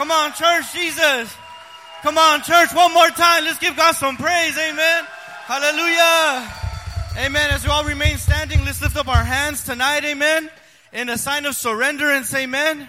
Come on, church, Jesus. Come on, church, one more time. Let's give God some praise. Amen. Hallelujah. Amen. As we all remain standing, let's lift up our hands tonight. Amen. In a sign of surrender and say amen.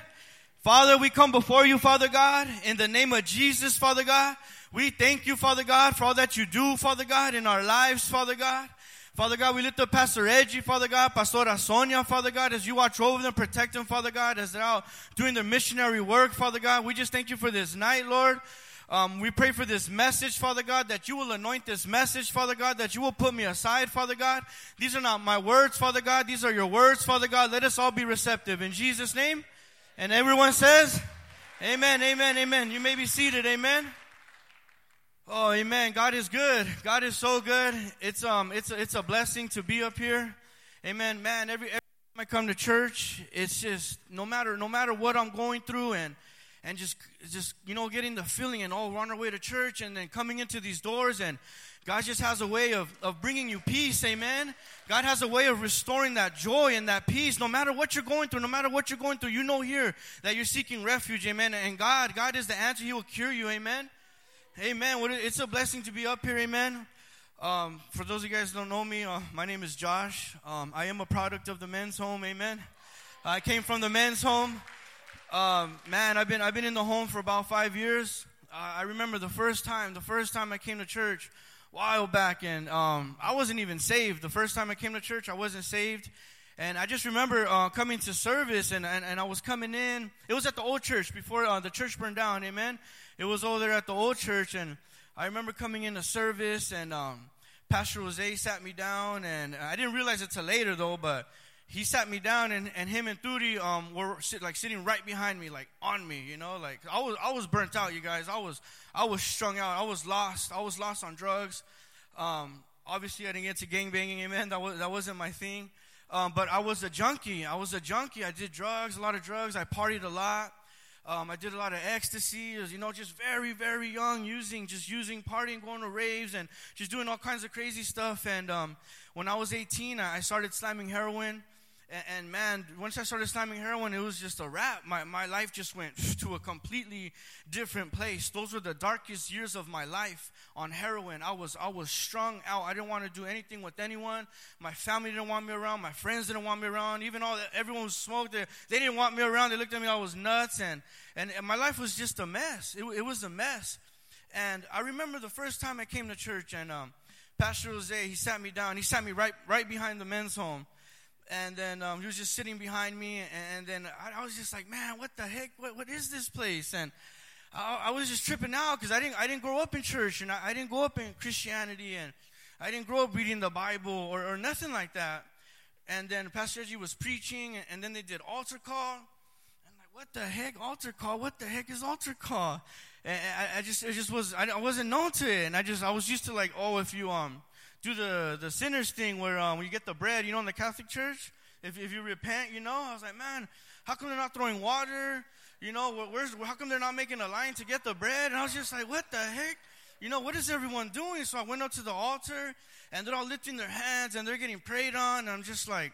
Father, we come before you, Father God, in the name of Jesus, Father God. We thank you, Father God, for all that you do, Father God, in our lives, Father God. Father God, we lift up Pastor Reggie, Father God, Pastora Sonia, Father God, as you watch over them, protect them, Father God, as they're out doing their missionary work, Father God. We just thank you for this night, Lord. Um, we pray for this message, Father God, that you will anoint this message, Father God, that you will put me aside, Father God. These are not my words, Father God. These are your words, Father God. Let us all be receptive. In Jesus' name. And everyone says, Amen, amen, amen. You may be seated, amen. Oh, amen. God is good. God is so good. It's um, it's a, it's a blessing to be up here. Amen, man. Every, every time I come to church, it's just no matter no matter what I'm going through, and and just just you know getting the feeling and oh, we're on our way to church, and then coming into these doors, and God just has a way of of bringing you peace. Amen. God has a way of restoring that joy and that peace, no matter what you're going through, no matter what you're going through. You know here that you're seeking refuge. Amen. And God, God is the answer. He will cure you. Amen. Amen. It's a blessing to be up here. Amen. Um, for those of you guys don't know me, uh, my name is Josh. Um, I am a product of the men's home. Amen. I came from the men's home. Um, man, I've been I've been in the home for about five years. Uh, I remember the first time, the first time I came to church, a while back, and um, I wasn't even saved. The first time I came to church, I wasn't saved. And I just remember uh, coming to service, and, and, and, I was coming in. It was at the old church before uh, the church burned down, amen. It was over there at the old church, and I remember coming into service, and um, Pastor Jose sat me down, and I didn't realize it till later though, but he sat me down, and, and him and Thudi um, were sit, like sitting right behind me, like on me, you know, like I was I was burnt out, you guys. I was I was strung out. I was lost. I was lost on drugs. Um, obviously, I didn't get to gang banging, amen. That was that wasn't my thing. Um, but I was a junkie. I was a junkie. I did drugs, a lot of drugs. I partied a lot. Um, I did a lot of ecstasy, you know, just very, very young, using, just using, partying, going to raves, and just doing all kinds of crazy stuff. And um, when I was 18, I started slamming heroin. And, and, man, once I started slamming heroin, it was just a wrap. My, my life just went to a completely different place. Those were the darkest years of my life on heroin. I was, I was strung out. I didn't want to do anything with anyone. My family didn't want me around. My friends didn't want me around. Even all the, everyone who smoked, they, they didn't want me around. They looked at me, I was nuts. And, and, and my life was just a mess. It, it was a mess. And I remember the first time I came to church, and um, Pastor Jose, he sat me down. He sat me right, right behind the men's home and then um, he was just sitting behind me, and, and then I, I, was just like, man, what the heck? What, what is this place? And I, I was just tripping out because I didn't I didn't grow up in church, and I, I, didn't grow up in Christianity, and I didn't grow up reading the Bible or, or nothing like that. And then Pastor Reggie was preaching, and, and then they did altar call. I'm like, what the heck, altar call? What the heck is altar call? And I, just it just was I wasn't known to it, and I just I was used to like, oh, if you um do the, the sinners thing where um, when you get the bread, you know, in the Catholic Church, if, if you repent, you know, I was like, man, how come they're not throwing water? You know, where's, how come they're not making a line to get the bread? And I was just like, what the heck? You know, what is everyone doing? So I went up to the altar and they're all lifting their hands and they're getting prayed on. And I'm just like,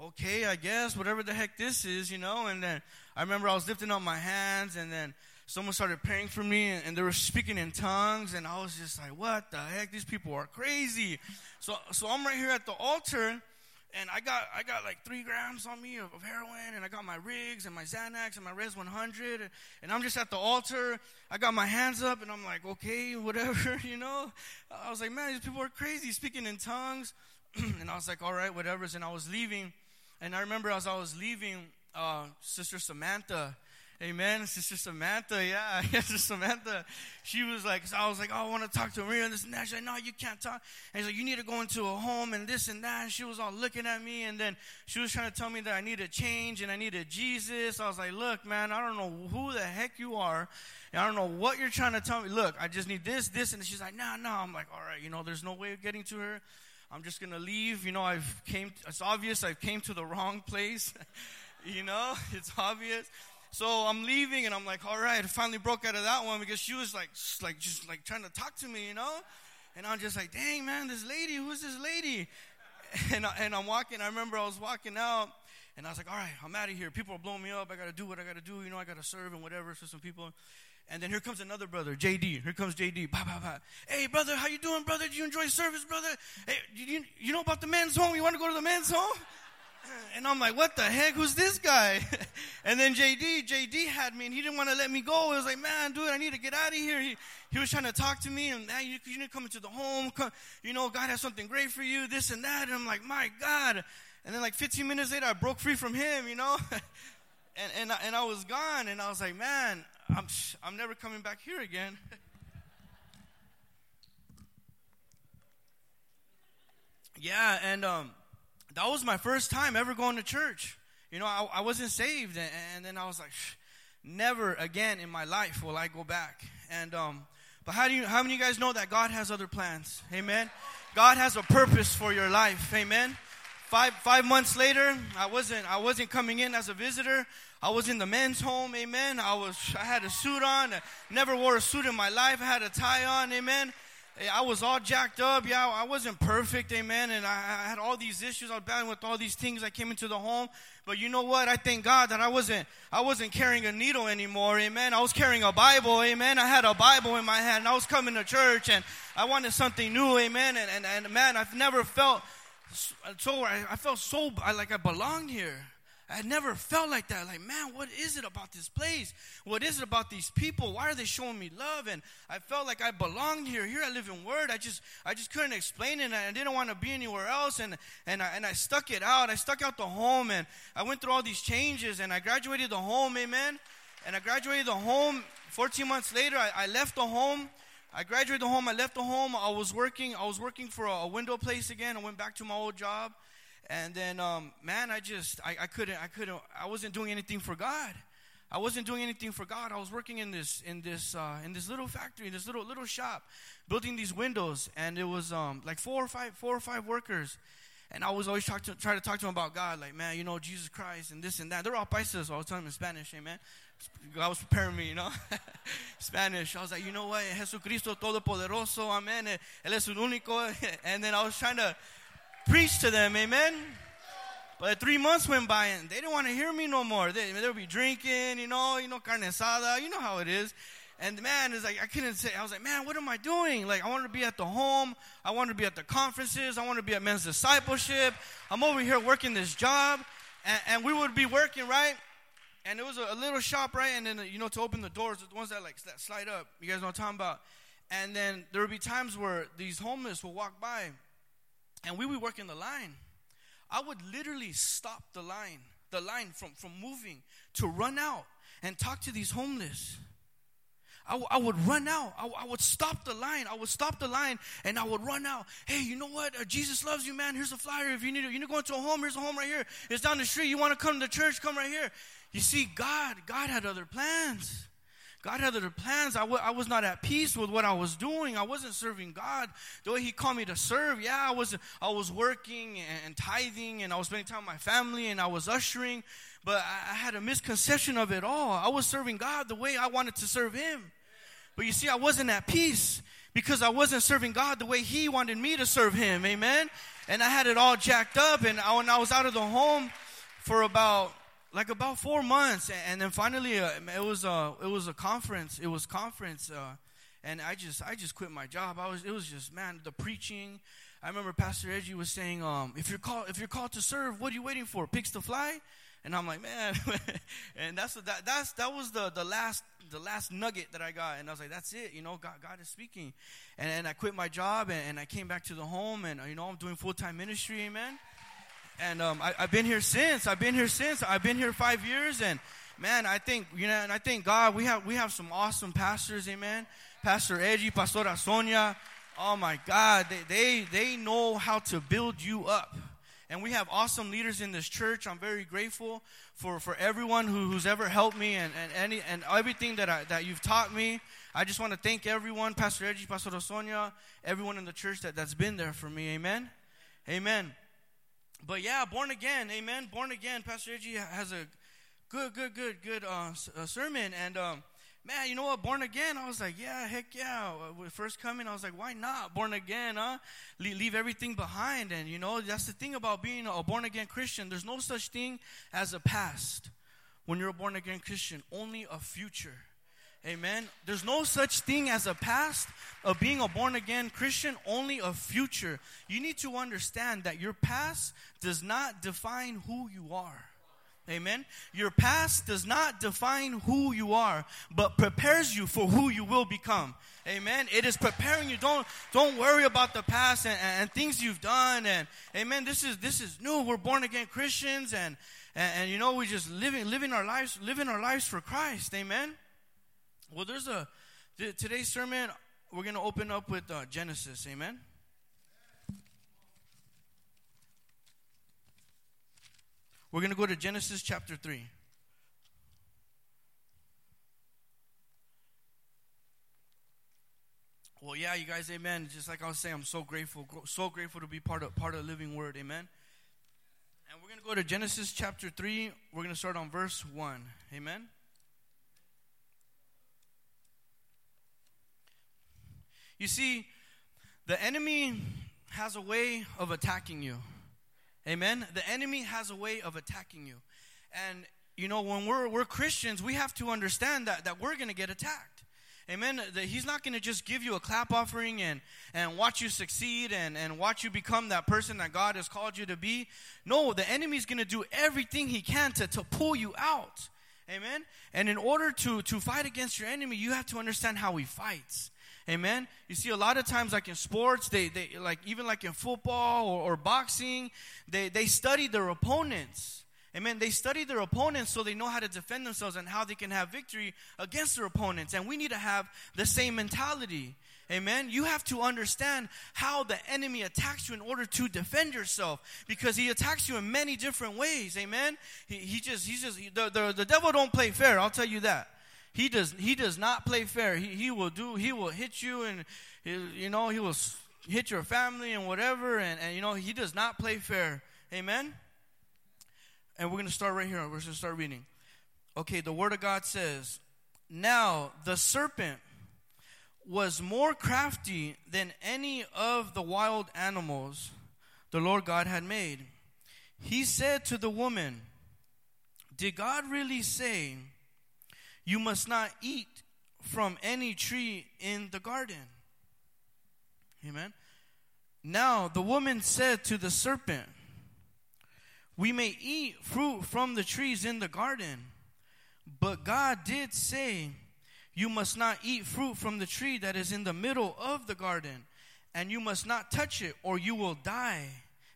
okay, I guess, whatever the heck this is, you know. And then I remember I was lifting up my hands and then someone started praying for me and, and, they were speaking in tongues and I was just like, what the heck? These people are crazy. So, so I'm right here at the altar and I got, I got like three grams on me of, of heroin and I got my rigs and my Xanax and my Res 100 and, I'm just at the altar. I got my hands up and I'm like, okay, whatever, you know. I was like, man, these people are crazy speaking in tongues. and I was like, all right, whatever. And I was leaving and I remember as I was leaving, uh, Sister Samantha, Amen. Sister Samantha, yeah, Sister Samantha. She was like, so I was like, oh, I want to talk to Maria and this and that. She's like, no, you can't talk. And he's like, you need to go into a home and this and that. And she was all looking at me, and then she was trying to tell me that I needed change and I needed Jesus. I was like, look, man, I don't know who the heck you are. And I don't know what you're trying to tell me. Look, I just need this, this, and she's like, no, nah, no. Nah. I'm like, all right, you know, there's no way of getting to her. I'm just gonna leave. You know, I've came. It's obvious I've came to the wrong place. you know, it's obvious. So I'm leaving, and I'm like, all right. I finally broke out of that one because she was like, like just like trying to talk to me, you know. And I'm just like, dang man, this lady, who's this lady? And I, and I'm walking. I remember I was walking out, And I was like, all right, I'm out of here. People are blowing me up. I got to do what I got to do. You know, I got to serve and whatever for some people. And then here comes another brother, JD. Here comes JD. Bah, bah, bah. Hey, brother, how you doing, brother? Do you enjoy service, brother? Hey, you, you know about the men's home? You want to go to the men's home? And I'm like, what the heck? Who's this guy? and then JD, JD had me, and he didn't want to let me go. He was like, man, dude, I need to get out of here. He, he was trying to talk to me, and man, you, you need to come into the home. Come, you know, God has something great for you, this and that. And I'm like, my God. And then like 15 minutes later, I broke free from him, you know. and and I, and I was gone, and I was like, man, I'm I'm never coming back here again. yeah, and um, that was my first time ever going to church. You know, I, I wasn't saved, and, and, then I was like, never again in my life will I go back. And um, but how do you? How many of you guys know that God has other plans? Amen. God has a purpose for your life. Amen. Five five months later, I wasn't I wasn't coming in as a visitor. I was in the men's home, amen. I was I had a suit on. I never wore a suit in my life. I had a tie on, amen. I was all jacked up. Yeah, I wasn't perfect, amen. And I, had all these issues. I was battling with all these things. I came into the home, but you know what? I thank God that I wasn't I wasn't carrying a needle anymore, amen. I was carrying a Bible, amen. I had a Bible in my hand. I was coming to church, and I wanted something new, amen. And and, and man, I've never felt so. I, I felt so like I belonged here. I never felt like that. Like, man, what is it about this place? What is it about these people? Why are they showing me love? And I felt like I belonged here. Here I live in Word. I just, I just couldn't explain it. And I didn't want to be anywhere else. And and I, and I stuck it out. I stuck out the home. And I went through all these changes. And I graduated the home. Amen. And I graduated the home. 14 months later, I, I left the home. I graduated the home. I left the home. I was working. I was working for a, a window place again. I went back to my old job. And then, um, man, I just, I, I couldn't, I couldn't, I wasn't doing anything for God. I wasn't doing anything for God. I was working in this, in this, uh, in this little factory, in this little, little shop, building these windows, and it was um, like four or five, four or five workers. And I was always trying to try to talk to them about God, like, man, you know, Jesus Christ and this and that. They're all paisas, so I was telling them in Spanish, amen. God was preparing me, you know, Spanish. I was like, you know what, Jesucristo Todopoderoso, amen. Él es el único. And then I was trying to preach to them, amen. But three months went by and they didn't want to hear me no more. They, they would be drinking, you know, you know, carne asada, you know how it is. And the man is like, I couldn't say, I was like, man, what am I doing? Like, I want to be at the home. I want to be at the conferences. I want to be at men's discipleship. I'm over here working this job. And, and we would be working, right? And it was a, a, little shop, right? And then, uh, you know, to open the doors, the ones that like that slide up. You guys know what I'm talking about. And then there would be times where these homeless will walk by and we would work in the line. I would literally stop the line, the line from, from moving to run out and talk to these homeless. I, w- I would run out. I, w- I would stop the line. I would stop the line and I would run out. Hey, you know what? Uh, Jesus loves you, man. Here's a flyer. If you need to, you need going to go into a home, here's a home right here. It's down the street. You want to come to church? Come right here. You see, God, God had other plans. God had other plans. I, w- I was not at peace with what I was doing. I wasn't serving God the way He called me to serve. Yeah, I was I was working and, and tithing, and I was spending time with my family, and I was ushering, but I, I had a misconception of it all. I was serving God the way I wanted to serve Him, but you see, I wasn't at peace because I wasn't serving God the way He wanted me to serve Him. Amen. And I had it all jacked up, and I, when I was out of the home for about like about four months, and then finally uh, it was a uh, it was a conference. It was conference, uh, and I just I just quit my job. I was it was just man the preaching. I remember Pastor Edgy was saying, um, if you're called if you're called to serve, what are you waiting for? Pigs to fly? And I'm like, man, and that's that that's that was the the last the last nugget that I got, and I was like, that's it, you know, God God is speaking, and, and I quit my job and, and I came back to the home, and you know I'm doing full time ministry, amen and um, I, have been here since. I've been here since. I've been here five years, and man, I think you know, and I thank God we have we have some awesome pastors. Amen. Pastor Edgy, Pastora Sonia. Oh my God, they they they know how to build you up. And we have awesome leaders in this church. I'm very grateful for, for everyone who, who's ever helped me and, and, any, and everything that, I, that you've taught me. I just want to thank everyone, Pastor Edgy, Pastor Sonia, everyone in the church that, that's been there for me. Amen. Amen but yeah, born again, amen. Born again. Pastor Edgy has a good, good, good, good uh, uh, sermon, and um, man, you know what, born again? I was like, yeah, heck yeah. With first coming, I was like, why not? Born again, huh? Le- leave everything behind. And, you know, that's the thing about being a born again Christian. There's no such thing as a past when you're a born again Christian, only a future. Amen. There's no such thing as a past of being a born again Christian, only a future. You need to understand that your past does not define who you are. Amen. Your past does not define who you are, but prepares you for who you will become. Amen. It is preparing you. Don't don't worry about the past and, and things you've done. And amen. This is this is new. We're born again Christians, and, and and you know we just living living our lives living our lives for Christ. Amen. Well, there's a today's sermon. We're gonna open up with uh, Genesis. Amen. We're going to go to Genesis chapter 3. Well, yeah, you guys, amen. Just like I was saying, I'm so grateful, so grateful to be part of part of the living word, amen. And we're going to go to Genesis chapter 3. We're going to start on verse 1. Amen. You see, the enemy has a way of attacking you. Amen. The enemy has a way of attacking you. And you know, when we're we're Christians, we have to understand that that we're going to get attacked. Amen. That he's not going to just give you a clap offering and and watch you succeed and and watch you become that person that God has called you to be. No, the enemy's going to do everything he can to to pull you out. Amen. And in order to to fight against your enemy, you have to understand how he fights. Amen. You see, a lot of times, like in sports, they, they like even like in football or, or boxing, they, they study their opponents. Amen. They study their opponents so they know how to defend themselves and how they can have victory against their opponents. And we need to have the same mentality. Amen. You have to understand how the enemy attacks you in order to defend yourself because he attacks you in many different ways. Amen. He, he just, he's just, the, the, the devil don't play fair. I'll tell you that. He does, he does not play fair. He, he will do, he will hit you and, you know, he will hit your family and whatever. And, and, you know, he does not play fair. Amen? And we're going to start right here. We're going to start reading. Okay, the Word of God says, Now the serpent was more crafty than any of the wild animals the Lord God had made. He said to the woman, Did God really say, you must not eat from any tree in the garden. Amen. Now the woman said to the serpent, We may eat fruit from the trees in the garden, but God did say, You must not eat fruit from the tree that is in the middle of the garden, and you must not touch it, or you will die.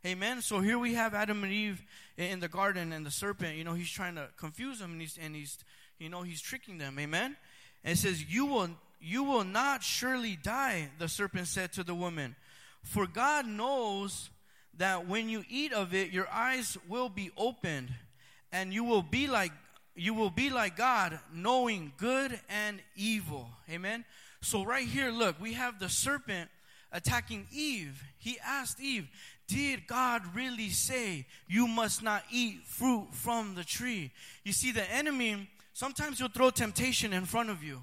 Amen. So here we have Adam and Eve in the garden, and the serpent, you know, he's trying to confuse them, and he's, and he's you know, he's tricking them. Amen. And it says, "You will you will not surely die," the serpent said to the woman. "For God knows that when you eat of it, your eyes will be opened, and you will be like you will be like God, knowing good and evil." Amen. So right here, look, we have the serpent attacking Eve. He asked Eve, did God really say you must not eat fruit from the tree? You see, the enemy Sometimes he'll throw temptation in front of you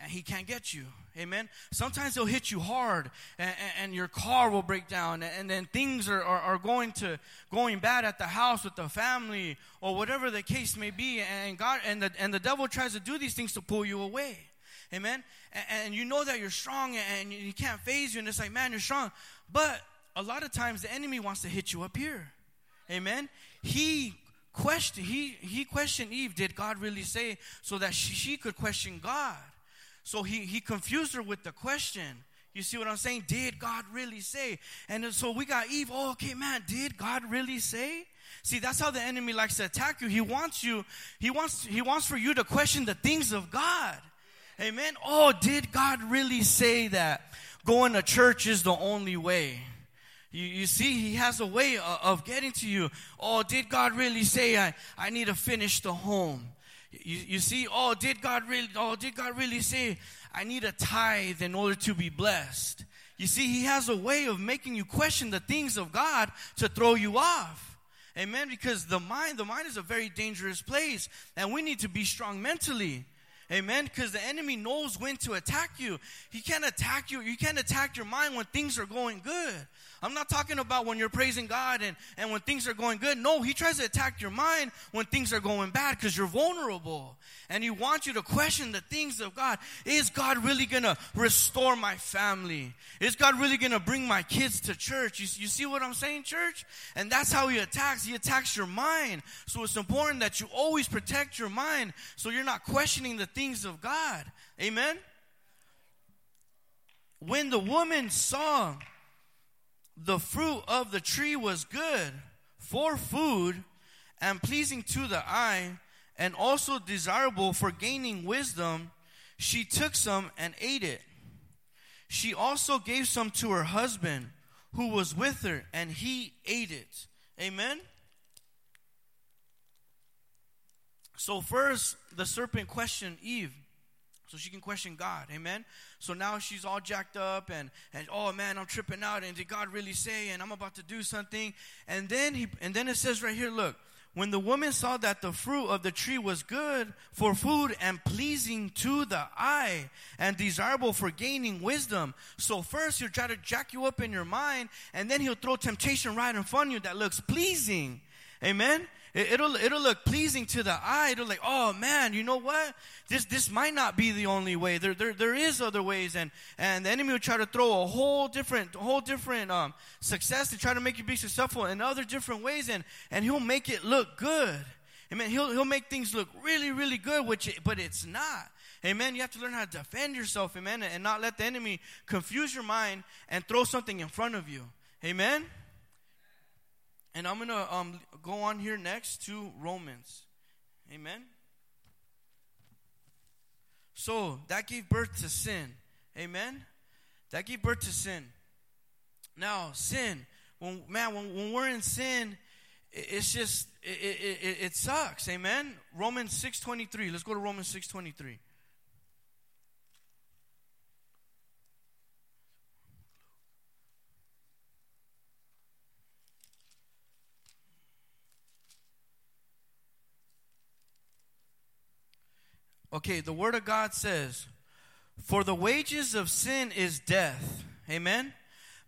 and he can't get you. Amen. Sometimes he'll hit you hard and, and your car will break down and then things are, are, are, going to going bad at the house with the family or whatever the case may be. And God and the and the devil tries to do these things to pull you away. Amen. And, and you know that you're strong and he can't faze you, and it's like, man, you're strong. But a lot of times the enemy wants to hit you up here. Amen. He question he he questioned eve did god really say so that she, she could question god? So he he confused her with the question. You see what i'm saying? Did god really say? And so we got eve oh okay man did god really say? See that's how the enemy likes to attack you. He wants you he wants he wants for you to question the things of god. Amen? Oh did god really say that? Going to church is the only way you, you see, he has a way of, of getting to you. Oh, did God really say I, I need to finish the home? You, you see, oh, did God really, oh, did God really say I need a tithe in order to be blessed? You see, he has a way of making you question the things of God to throw you off. Amen. Because the mind, the mind is a very dangerous place, and we need to be strong mentally. Amen. Because the enemy knows when to attack you. He can't attack you. You can't attack your mind when things are going good. I'm not talking about when you're praising God and, and when things are going good. No, he tries to attack your mind when things are going bad because you're vulnerable. And he wants you to question the things of God. Is God really going to restore my family? Is God really going to bring my kids to church? You, you see what I'm saying, church? And that's how he attacks. He attacks your mind. So it's important that you always protect your mind so you're not questioning the things of God. Amen? When the woman saw the fruit of the tree was good for food and pleasing to the eye and also desirable for gaining wisdom, she took some and ate it. She also gave some to her husband who was with her, and he ate it. Amen. So, first, the serpent questioned Eve so she can question God. Amen. So now she's all jacked up and and oh man, I'm tripping out. And did God really say? And I'm about to do something. And then he and then it says right here, look. When the woman saw that the fruit of the tree was good for food and pleasing to the eye and desirable for gaining wisdom. So first he'll try to jack you up in your mind and then he'll throw temptation right in front of you that looks pleasing. Amen. It, will it'll look pleasing to the eye. It'll like, oh man, you know what? This this might not be the only way. There there, there is other ways, and and the enemy will try to throw a whole different whole different um success to try to make you be successful in other different ways, and and he'll make it look good. Amen. He'll he'll make things look really really good, which it, but it's not. Amen. You have to learn how to defend yourself, amen, and not let the enemy confuse your mind and throw something in front of you. Amen. And I'm going to um, go on here next to Romans. Amen. So that gave birth to sin. Amen. That gave birth to sin. Now, sin, when man, when, when we're in sin, it's just it, it, it, it sucks. Amen. Romans 6:23. Let's go to Romans 6:23. Okay, the Word of God says, For the wages of sin is death. Amen.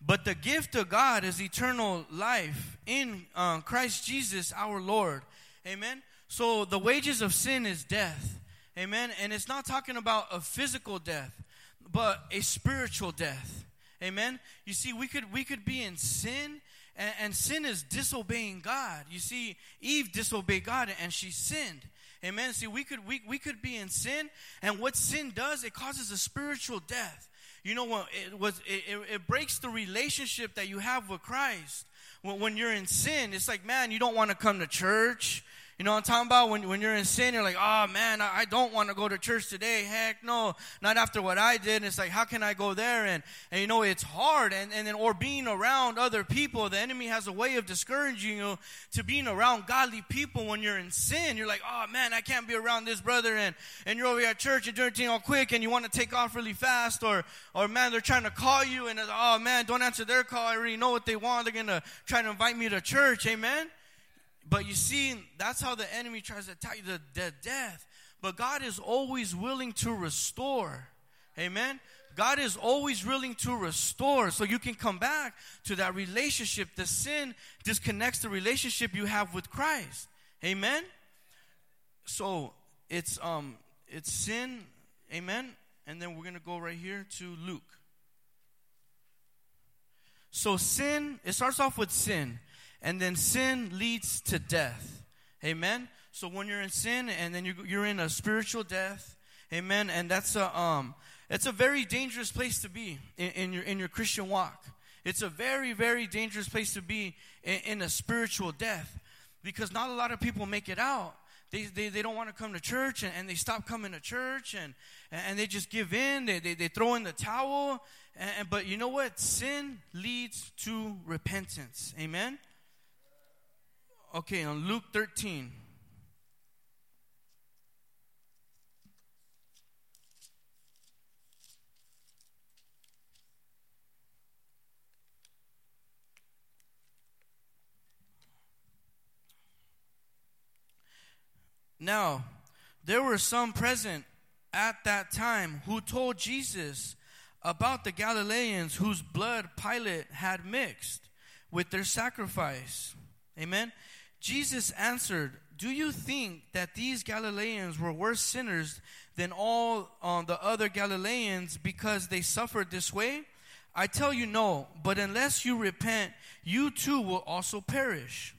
But the gift of God is eternal life in uh, Christ Jesus our Lord. Amen. So the wages of sin is death. Amen. And it's not talking about a physical death, but a spiritual death. Amen. You see, we could we could be in sin, and, and sin is disobeying God. You see, Eve disobeyed God and she sinned. Amen. See, we could we, we could be in sin, and what sin does, it causes a spiritual death. You know what? It was it, it breaks the relationship that you have with Christ. When, when you're in sin, it's like, man, you don't want to come to church. You know what I'm talking about? When, when you're in sin, you're like, oh man, I, don't want to go to church today. Heck no, not after what I did. And it's like, how can I go there? And, and you know, it's hard. And, and then, or being around other people, the enemy has a way of discouraging you to being around godly people when you're in sin. You're like, oh man, I can't be around this brother. And, and you're over at church and doing everything all quick and you want to take off really fast. Or, or man, they're trying to call you and, oh man, don't answer their call. I already know what they want. They're going to try to invite me to church. Amen. But you see, that's how the enemy tries to attack you, the, the death. But God is always willing to restore. Amen. God is always willing to restore so you can come back to that relationship. The sin disconnects the relationship you have with Christ. Amen. So it's um it's sin, amen. And then we're gonna go right here to Luke. So sin, it starts off with sin. And then sin leads to death. Amen. So when you're in sin and then you're, you're in a spiritual death, amen. And that's a um, it's a very dangerous place to be in, in your in your Christian walk. It's a very very dangerous place to be in, in a spiritual death because not a lot of people make it out. They, they, they don't want to come to church and, and they stop coming to church and, and they just give in. They, they, they throw in the towel. And, but you know what? Sin leads to repentance. Amen? Okay, on Luke 13. Now, there were some present at that time who told Jesus about the Galileans whose blood Pilate had mixed with their sacrifice. Amen. Jesus answered, Do you think that these Galileans were worse sinners than all uh, the other Galileans because they suffered this way? I tell you no, but unless you repent, you too will also perish.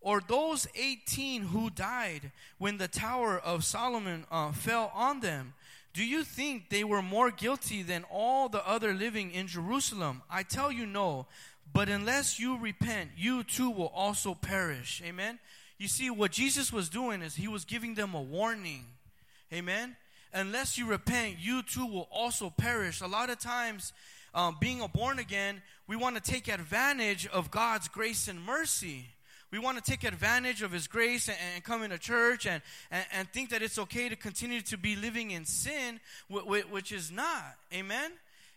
Or those 18 who died when the Tower of Solomon uh, fell on them, do you think they were more guilty than all the other living in Jerusalem? I tell you no, but unless you repent, you too will also perish. Amen. You see, what Jesus was doing is he was giving them a warning. Amen. Unless you repent, you too will also perish. A lot of times, um, being a born again, we want to take advantage of God's grace and mercy. We want to take advantage of His grace and, and come into church and, and, and, think that it's okay to continue to be living in sin, which is not. Amen?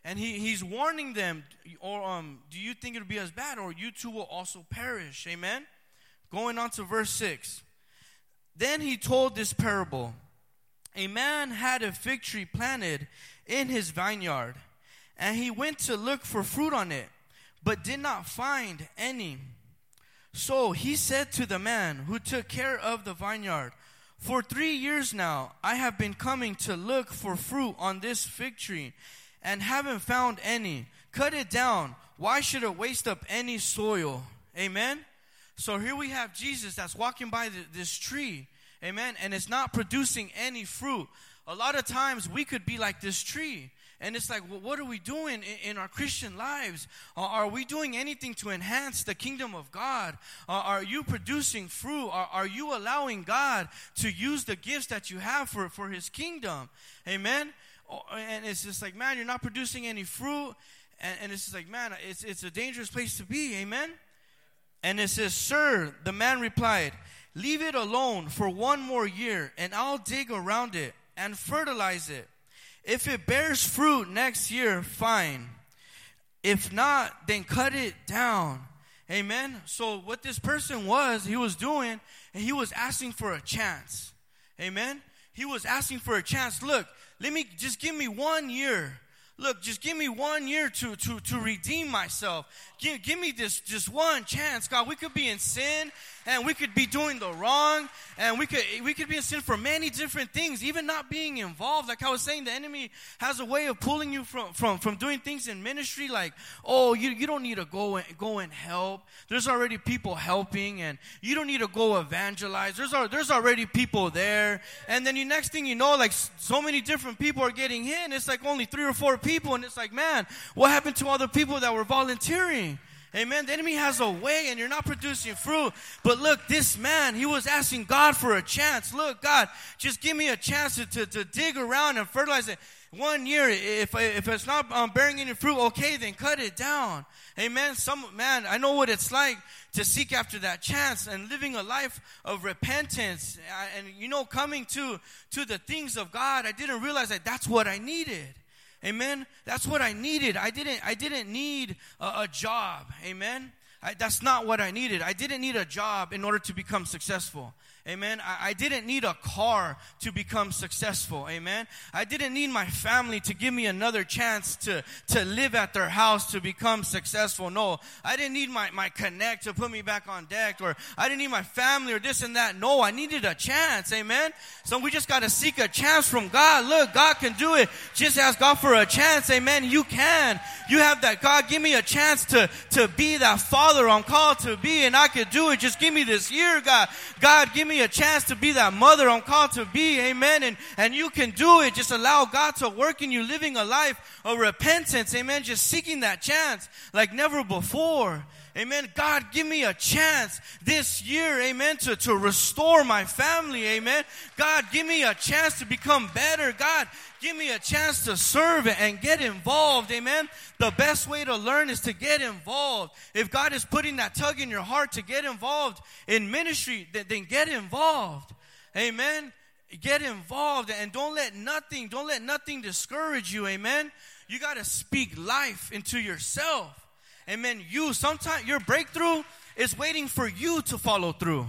And he, He's warning them, or um, do you think it'll be as bad, or you too will also perish? Amen? Going on to verse 6. Then He told this parable A man had a fig tree planted in his vineyard and he went to look for fruit on it, but did not find any. So he said to the man who took care of the vineyard, For three years now I have been coming to look for fruit on this fig tree, and haven't found any. Cut it down. Why should it waste up any soil? Amen. So here we have Jesus that's walking by the, this tree. Amen. And it's not producing any fruit. A lot of times we could be like this tree. And it's like, well, what are we doing in, in our Christian lives? Uh, are we doing anything to enhance the kingdom of God? Uh, are you producing fruit? Are, are you allowing God to use the gifts that you have for, for His kingdom? Amen? Oh, and it's just like, man, you're not producing any fruit. And, and it's just like, man, it's, it's a dangerous place to be. Amen? And it says, Sir, the man replied, Leave it alone for one more year, and I'll dig around it and fertilize it. If it bears fruit next year, fine. If not, then cut it down. Amen. So what this person was, he was doing, and he was asking for a chance. Amen. He was asking for a chance. Look, let me just give me one year. Look, just give me one year to to to redeem myself. Give, give me this just one chance, God. We could be in sin and we could be doing the wrong and we could we could be in sin for many different things even not being involved. Like i was saying the enemy has a way of pulling you from from from doing things in ministry like oh you, you don't need to go and go and help. There's already people helping and you don't need to go evangelize. There's there's already people there. And then the next thing you know like so many different people are getting in. It's like only three or four people and it's like man what happened to all the people that were volunteering Amen. The enemy has a way and you're not producing fruit. But look, this man, he was asking God for a chance. Look, God, just give me a chance to, to, to dig around and fertilize it. One year, if, if it's not um, bearing any fruit, okay, then cut it down. Amen. Some, man, I know what it's like to seek after that chance and living a life of repentance and, you know, coming to, to the things of God. I didn't realize that that's what I needed. Amen. That's what I needed. I didn't I didn't need a, a job. Amen. I, that's not what I needed. I didn't need a job in order to become successful. Amen. I, I, didn't need a car to become successful. Amen. I didn't need my family to give me another chance to, to live at their house to become successful. No, I didn't need my, my connect to put me back on deck or I didn't need my family or this and that. No, I needed a chance. Amen. So we just got to seek a chance from God. Look, God can do it. Just ask God for a chance. Amen. You can. You have that. God, give me a chance to, to be that father I'm called to be and I could do it. Just give me this year, God. God, give me a chance to be that mother I'm called to be. Amen. And, and you can do it. Just allow God to work in you, living a life of repentance. Amen. Just seeking that chance like never before. Amen. God, give me a chance this year, amen, to, to restore my family, amen. God, give me a chance to become better. God, give me a chance to serve and get involved, amen. The best way to learn is to get involved. If God is putting that tug in your heart to get involved in ministry, then, then get involved, amen. Get involved and don't let nothing, don't let nothing discourage you, amen. You got to speak life into yourself. Amen. You, sometimes your breakthrough is waiting for you to follow through.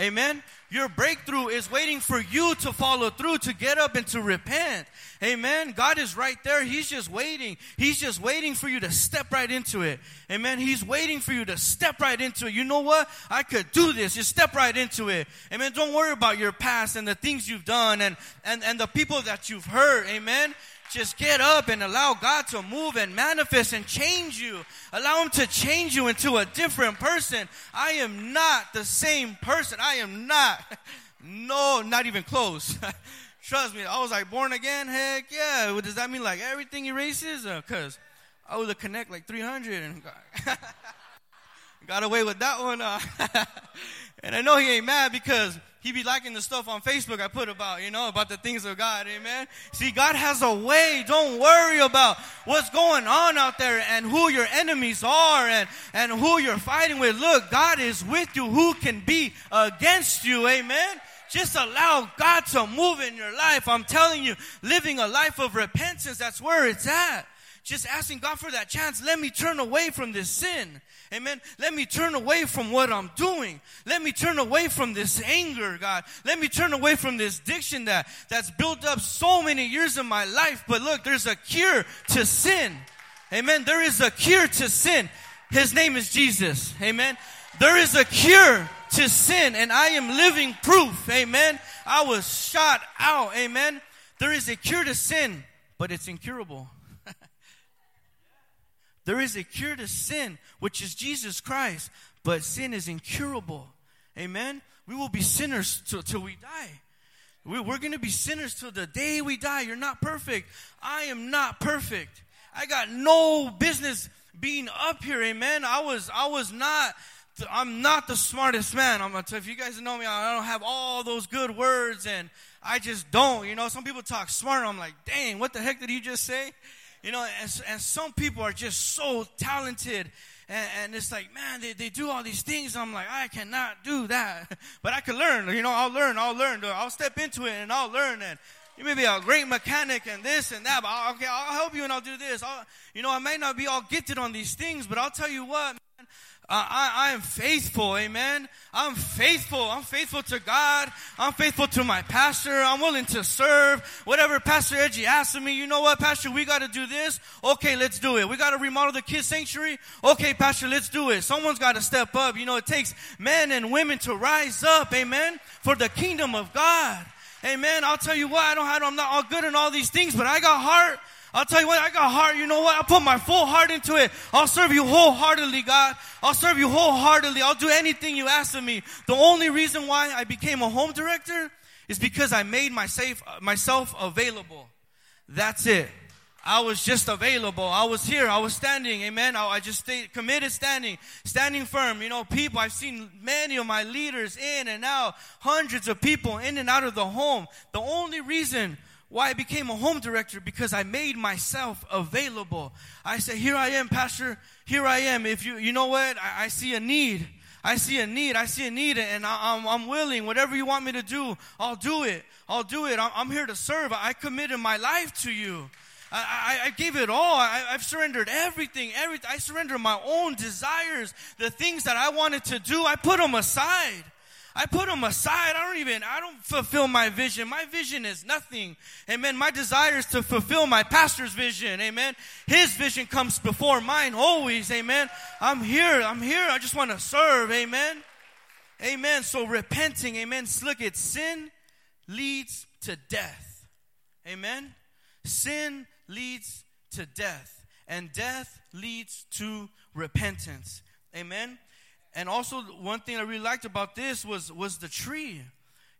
Amen. Your breakthrough is waiting for you to follow through, to get up and to repent. Amen. God is right there. He's just waiting. He's just waiting for you to step right into it. Amen. He's waiting for you to step right into it. You know what? I could do this. Just step right into it. Amen. Don't worry about your past and the things you've done and, and, and the people that you've hurt. Amen. Just get up and allow God to move and manifest and change you. Allow Him to change you into a different person. I am not the same person. I am not. No, not even close. Trust me. I was like born again. Heck yeah. Does that mean like everything erases? Because uh, I was a connect like 300 and got, got away with that one. Uh, and I know he ain't mad because he be liking the stuff on Facebook I put about, you know, about the things of God. Amen. See, God has a way. Don't worry about what's going on out there and who your enemies are and, and who you're fighting with. Look, God is with you. Who can be against you? Amen. Just allow God to move in your life. I'm telling you, living a life of repentance, that's where it's at. Just asking God for that chance. Let me turn away from this sin. Amen. Let me turn away from what I'm doing. Let me turn away from this anger, God. Let me turn away from this addiction that, that's built up so many years of my life. But look, there's a cure to sin. Amen. There is a cure to sin. His name is Jesus. Amen. There is a cure to sin and I am living proof. Amen. I was shot out. Amen. There is a cure to sin, but it's incurable. There is a cure to sin, which is Jesus Christ, but sin is incurable. Amen. We will be sinners till, till we die. We, are going to be sinners till the day we die. You're not perfect. I am not perfect. I got no business being up here. Amen. I was, I was not, I'm not the smartest man. I'm gonna tell if you guys know me, I don't have all those good words and I just don't. You know, some people talk smart. I'm like, dang, what the heck did he just say? You know, and, and some people are just so talented. And, and it's like, man, they, they do all these things. I'm like, I cannot do that. But I can learn. You know, I'll learn. I'll learn. I'll step into it and I'll learn. And you may be a great mechanic and this and that, but I'll, okay, I'll help you and I'll do this. I'll, you know, I may not be all gifted on these things, but I'll tell you what, man, I, I am faithful, amen. I'm faithful. I'm faithful to God. I'm faithful to my pastor. I'm willing to serve. Whatever Pastor Edgy asks of me, you know what, Pastor, we got to do this. Okay, let's do it. We got to remodel the kids sanctuary. Okay, Pastor, let's do it. Someone's got to step up. You know, it takes men and women to rise up, amen, for the kingdom of God. Amen. I'll tell you what, I don't have, I'm not all good in all these things, but I got heart. I'll tell you what, I got heart. You know what? I'll put my full heart into it. I'll serve you wholeheartedly, God. I'll serve you wholeheartedly. I'll do anything you ask of me. The only reason why I became a home director is because I made myself, myself available. That's it. I was just available. I was here. I was standing. Amen. I, I just stayed committed standing, standing firm. You know, people, I've seen many of my leaders in and out, hundreds of people in and out of the home. The only reason why I became a home director because I made myself available. I said, here I am, pastor. Here I am. If you, you know what? I, I see a need. I see a need. I see a need and I, am I'm, I'm willing. Whatever you want me to do, I'll do it. I'll do it. I'm, I'm here to serve. I committed my life to you. I, I, I gave it all. I, have surrendered everything. Everything. I surrendered my own desires. The things that I wanted to do, I put them aside. I put them aside. I don't even, I don't fulfill my vision. My vision is nothing. Amen. My desire is to fulfill my pastor's vision. Amen. His vision comes before mine always. Amen. I'm here. I'm here. I just want to serve. Amen. Amen. So repenting. Amen. Look at sin leads to death. Amen. Sin leads to death and death leads to repentance. Amen. And also, one thing I really liked about this was, was the tree.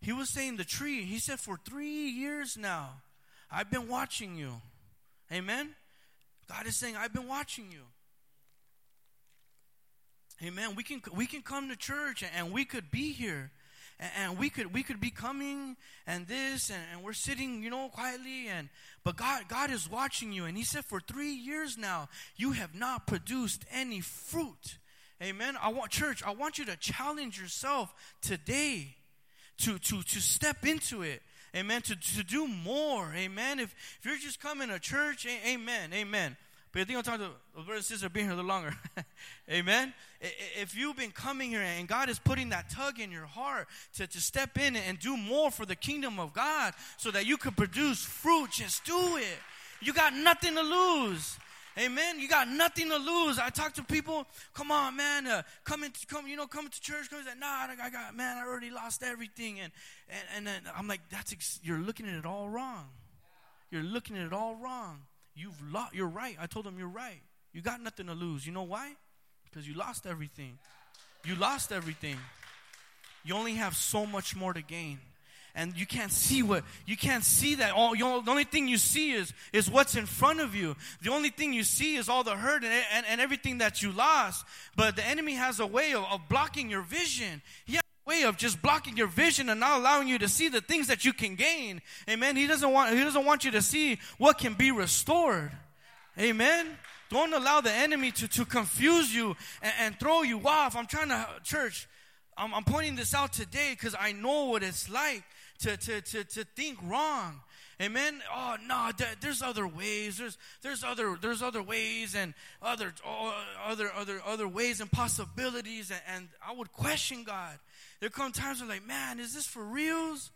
He was saying the tree. He said, For three years now, I've been watching you. Amen. God is saying, I've been watching you. Amen. We can we can come to church and we could be here. And, we could we could be coming and this and, and we're sitting, you know, quietly and but God God is watching you and he said for three years now you have not produced any fruit. Amen. I want church, I want you to challenge yourself today to to to step into it. Amen. To to do more. Amen. If if you're just coming to church, amen. Amen. But I think I'm talking to the brother and sister being here a little longer. Amen. If you've been coming here and God is putting that tug in your heart to, to step in and do more for the kingdom of God so that you can produce fruit, just do it. You got nothing to lose. Amen. You got nothing to lose. I talk to people. Come on, man. Uh, come into, come, you know, come to church. Come, nah, I got, man. I already lost everything. And and and then I'm like, that's ex- you're looking at it all wrong. You're looking at it all wrong. You've lost. You're right. I told them you're right. You got nothing to lose. You know why? Because you lost everything. You lost everything. You only have so much more to gain and you can't see what you can't see that. All you the only thing you see is is what's in front of you. The only thing you see is all the hurt and, and, and everything that you lost. But the enemy has a way of, of blocking your vision. He has a way of just blocking your vision and not allowing you to see the things that you can gain. Amen. He doesn't want he doesn't want you to see what can be restored. Amen. Don't allow the enemy to, to confuse you and, and throw you off. I'm trying to church I'm, I'm pointing this out today because I know what it's like to, to, to, to think wrong. Amen. Oh no, there's other ways. There's there's other there's other ways and other oh, other other other ways and possibilities. And, and, I would question God. There come times where like, man, is this for reals?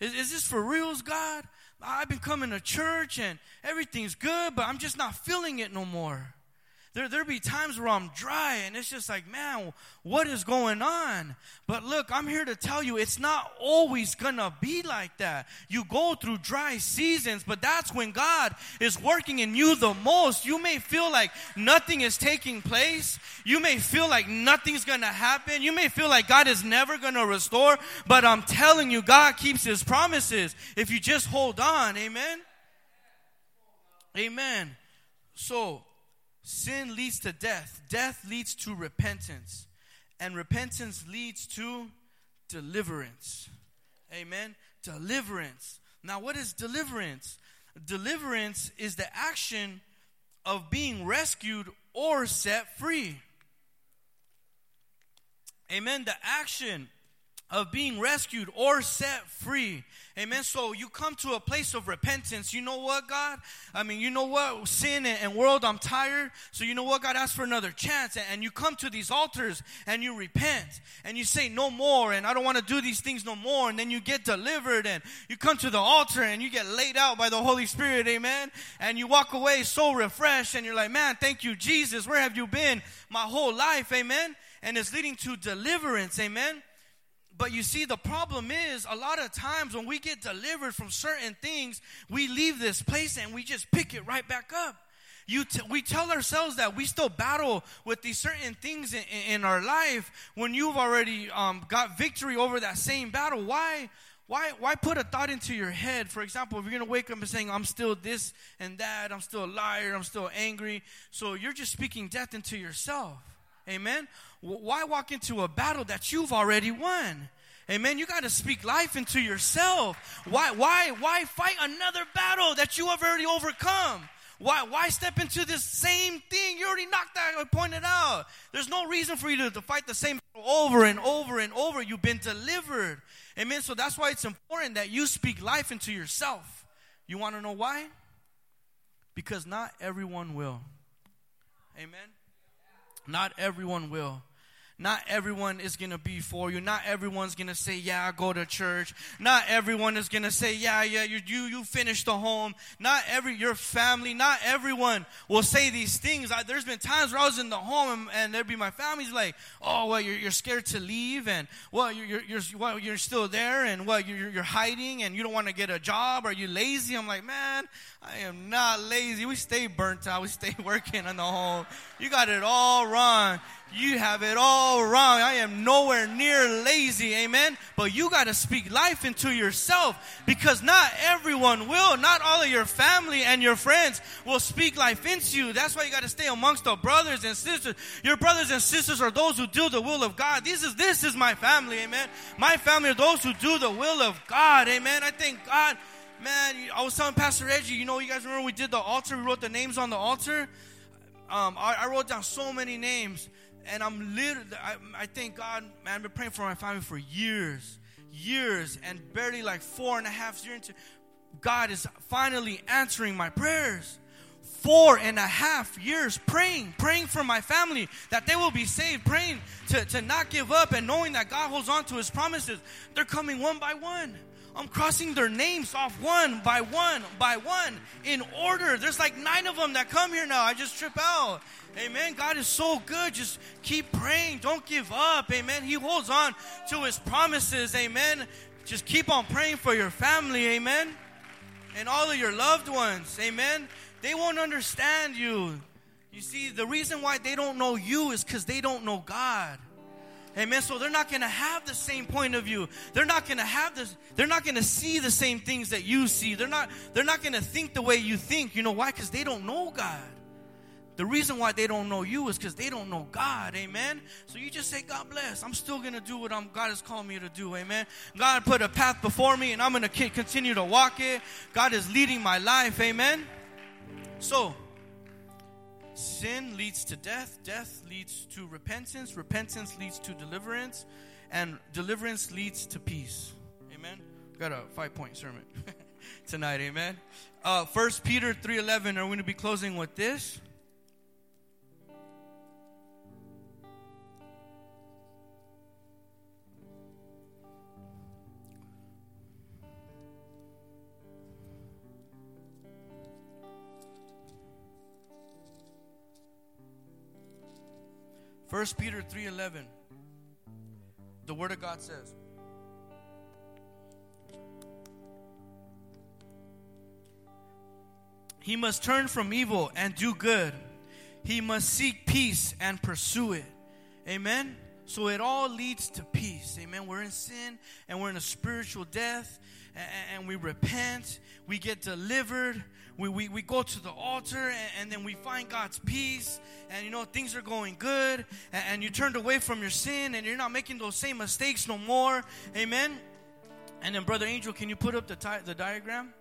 Is, is this for reals, God? I've been coming to church and everything's good, but I'm just not feeling it no more. There, there'll be times where I'm dry and it's just like, man, what is going on? But look, I'm here to tell you it's not always gonna be like that. You go through dry seasons, but that's when God is working in you the most. You may feel like nothing is taking place. You may feel like nothing's gonna happen. You may feel like God is never gonna restore, but I'm telling you, God keeps his promises if you just hold on. Amen. Amen. So, Sin leads to death, death leads to repentance, and repentance leads to deliverance. Amen. Deliverance. Now, what is deliverance? Deliverance is the action of being rescued or set free. Amen. The action of being rescued or set free. Amen. So you come to a place of repentance. You know what, God? I mean, you know what? Sin and, world, I'm tired. So you know what, God? Ask for another chance. And you come to these altars and you repent and you say, no more. And I don't want to do these things no more. And then you get delivered and you come to the altar and you get laid out by the Holy Spirit. Amen. And you walk away so refreshed and you're like, man, thank you, Jesus. Where have you been my whole life? Amen. And it's leading to deliverance. Amen. But you see, the problem is a lot of times when we get delivered from certain things, we leave this place and we just pick it right back up. T- we tell ourselves that we still battle with these certain things in, in our life when you've already um, got victory over that same battle. Why? Why, why put a thought into your head? For example, if you're going to wake up and saying, I'm still this and that, I'm still a liar, I'm still angry. So you're just speaking death into yourself. Amen. Why walk into a battle that you've already won? Amen. You got to speak life into yourself. Why, why, why fight another battle that you have already overcome? Why, why step into this same thing? You already knocked that, uh, I pointed out. There's no reason for you to, to fight the same over and over and over. You've been delivered. Amen. So that's why it's important that you speak life into yourself. You want to know why? Because not everyone will. Amen. Not everyone will. Not everyone is going to be for you. Not everyone's going to say, yeah, I go to church. Not everyone is going to say, yeah, yeah, you, you, you finished the home. Not every, your family, not everyone will say these things. I, there's been times where I was in the home and, and there'd be my family's like, oh, well, you're, you're scared to leave and, well, you're, you're, you're, well, you're still there and, well, you're, you're hiding and you don't want to get a job. Are you lazy? I'm like, man, I am not lazy. We stay burnt out. We stay working on the home. You got it all wrong. You have it all wrong. I am nowhere near lazy. Amen. But you got to speak life into yourself because not everyone will. Not all of your family and your friends will speak life into you. That's why you got to stay amongst the brothers and sisters. Your brothers and sisters are those who do the will of God. This is, this is my family. Amen. My family are those who do the will of God. Amen. I thank God. Man, I was telling Pastor Reggie, you know, you guys remember we did the altar, we wrote the names on the altar. Um, I, I wrote down so many names and I'm literally, I, I thank God, man, I've been praying for my family for years, years, and barely like four and a half years into, God is finally answering my prayers. four and a half years praying, praying for my family that they will be saved, praying to, to not give up and knowing that God holds on to his promises. They're coming one by one. I'm crossing their names off one by one by one in order. There's like nine of them that come here now. I just trip out. Amen. God is so good. Just keep praying. Don't give up. Amen. He holds on to his promises. Amen. Just keep on praying for your family. Amen. And all of your loved ones. Amen. They won't understand you. You see, the reason why they don't know you is because they don't know God. Amen. So they're not going to have the same point of view. They're not going to have this. They're not going to see the same things that you see. They're not. They're not going to think the way you think. You know why? Because they don't know God. The reason why they don't know you is because they don't know God. Amen. So you just say, God bless. I'm still going to do what I'm, God has called me to do. Amen. God put a path before me and I'm going to continue to walk it. God is leading my life. Amen. So, sin leads to death, death leads to repentance, repentance leads to deliverance, and deliverance leads to peace. Amen. Got a five point sermon tonight, amen. Uh, First Peter 3:11 are we going to be closing with this. 1 Peter 3:11 The word of God says He must turn from evil and do good. He must seek peace and pursue it. Amen. So it all leads to peace. Amen. We're in sin and we're in a spiritual death and we repent. We get delivered we, we, we go to the altar and, and, then we find God's peace and you know things are going good and, and you turned away from your sin and you're not making those same mistakes no more. Amen. And then Brother Angel, can you put up the, ti- the diagram?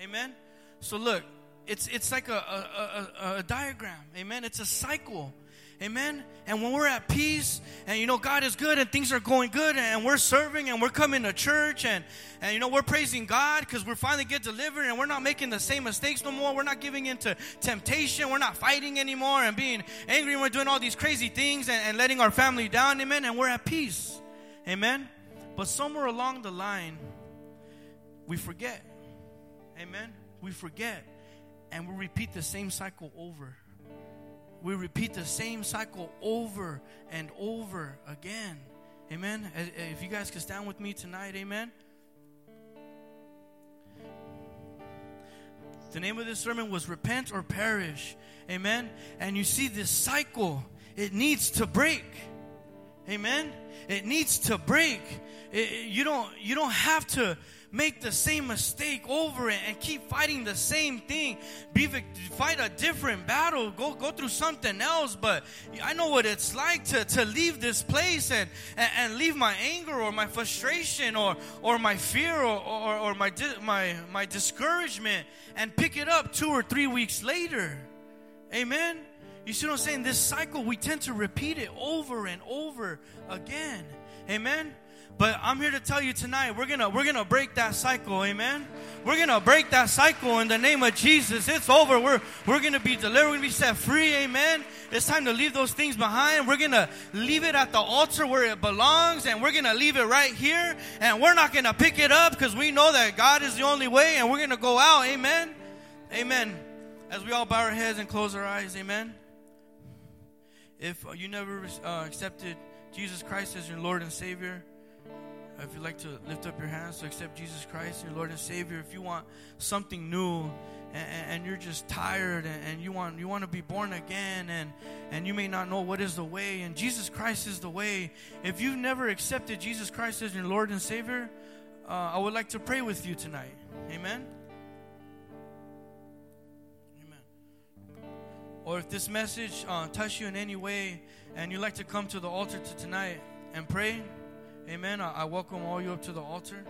Amen. So look, it's it's like a, a, a, a diagram. Amen. It's a cycle. Amen. And when we're at peace and you know God is good and things are going good and we're serving and we're coming to church and and you know we're praising God because we're finally get delivered and we're not making the same mistakes no more. We're not giving into temptation. We're not fighting anymore and being angry and we're doing all these crazy things and, and letting our family down. Amen. And we're at peace. Amen. But somewhere along the line, we forget. Amen. We forget. And we repeat the same cycle over we repeat the same cycle over and over again. Amen. Uh, uh, if you guys could stand with me tonight, amen. The name of this sermon was Repent or Perish. Amen. And you see this cycle, it needs to break. Amen. It needs to break. It, you don't you don't have to make the same mistake over it and keep fighting the same thing. Be fight a different battle. Go go through something else. But I know what it's like to, to leave this place and, and, and leave my anger or my frustration or or my fear or, or, or my my my discouragement and pick it up two or three weeks later. Amen. You see what I'm saying? This cycle, we tend to repeat it over and over again. Amen. But I'm here to tell you tonight, we're gonna we're gonna break that cycle, amen. We're gonna break that cycle in the name of Jesus. It's over. We're we're gonna be delivered, we're gonna be set free, amen. It's time to leave those things behind. We're gonna leave it at the altar where it belongs, and we're gonna leave it right here, and we're not gonna pick it up because we know that God is the only way, and we're gonna go out, amen. Amen. As we all bow our heads and close our eyes, amen. If you never uh, accepted Jesus Christ as your Lord and Savior, if you'd like to lift up your hands to accept Jesus Christ, your Lord and Savior, if you want something new and, and you're just tired and, and, you want you want to be born again and and you may not know what is the way and Jesus Christ is the way. If you've never accepted Jesus Christ as your Lord and Savior, uh, I would like to pray with you tonight. Amen. Amen. Or if this message uh, touched you in any way and you'd like to come to the altar to tonight and pray. Amen. I, I welcome all you up to the altar.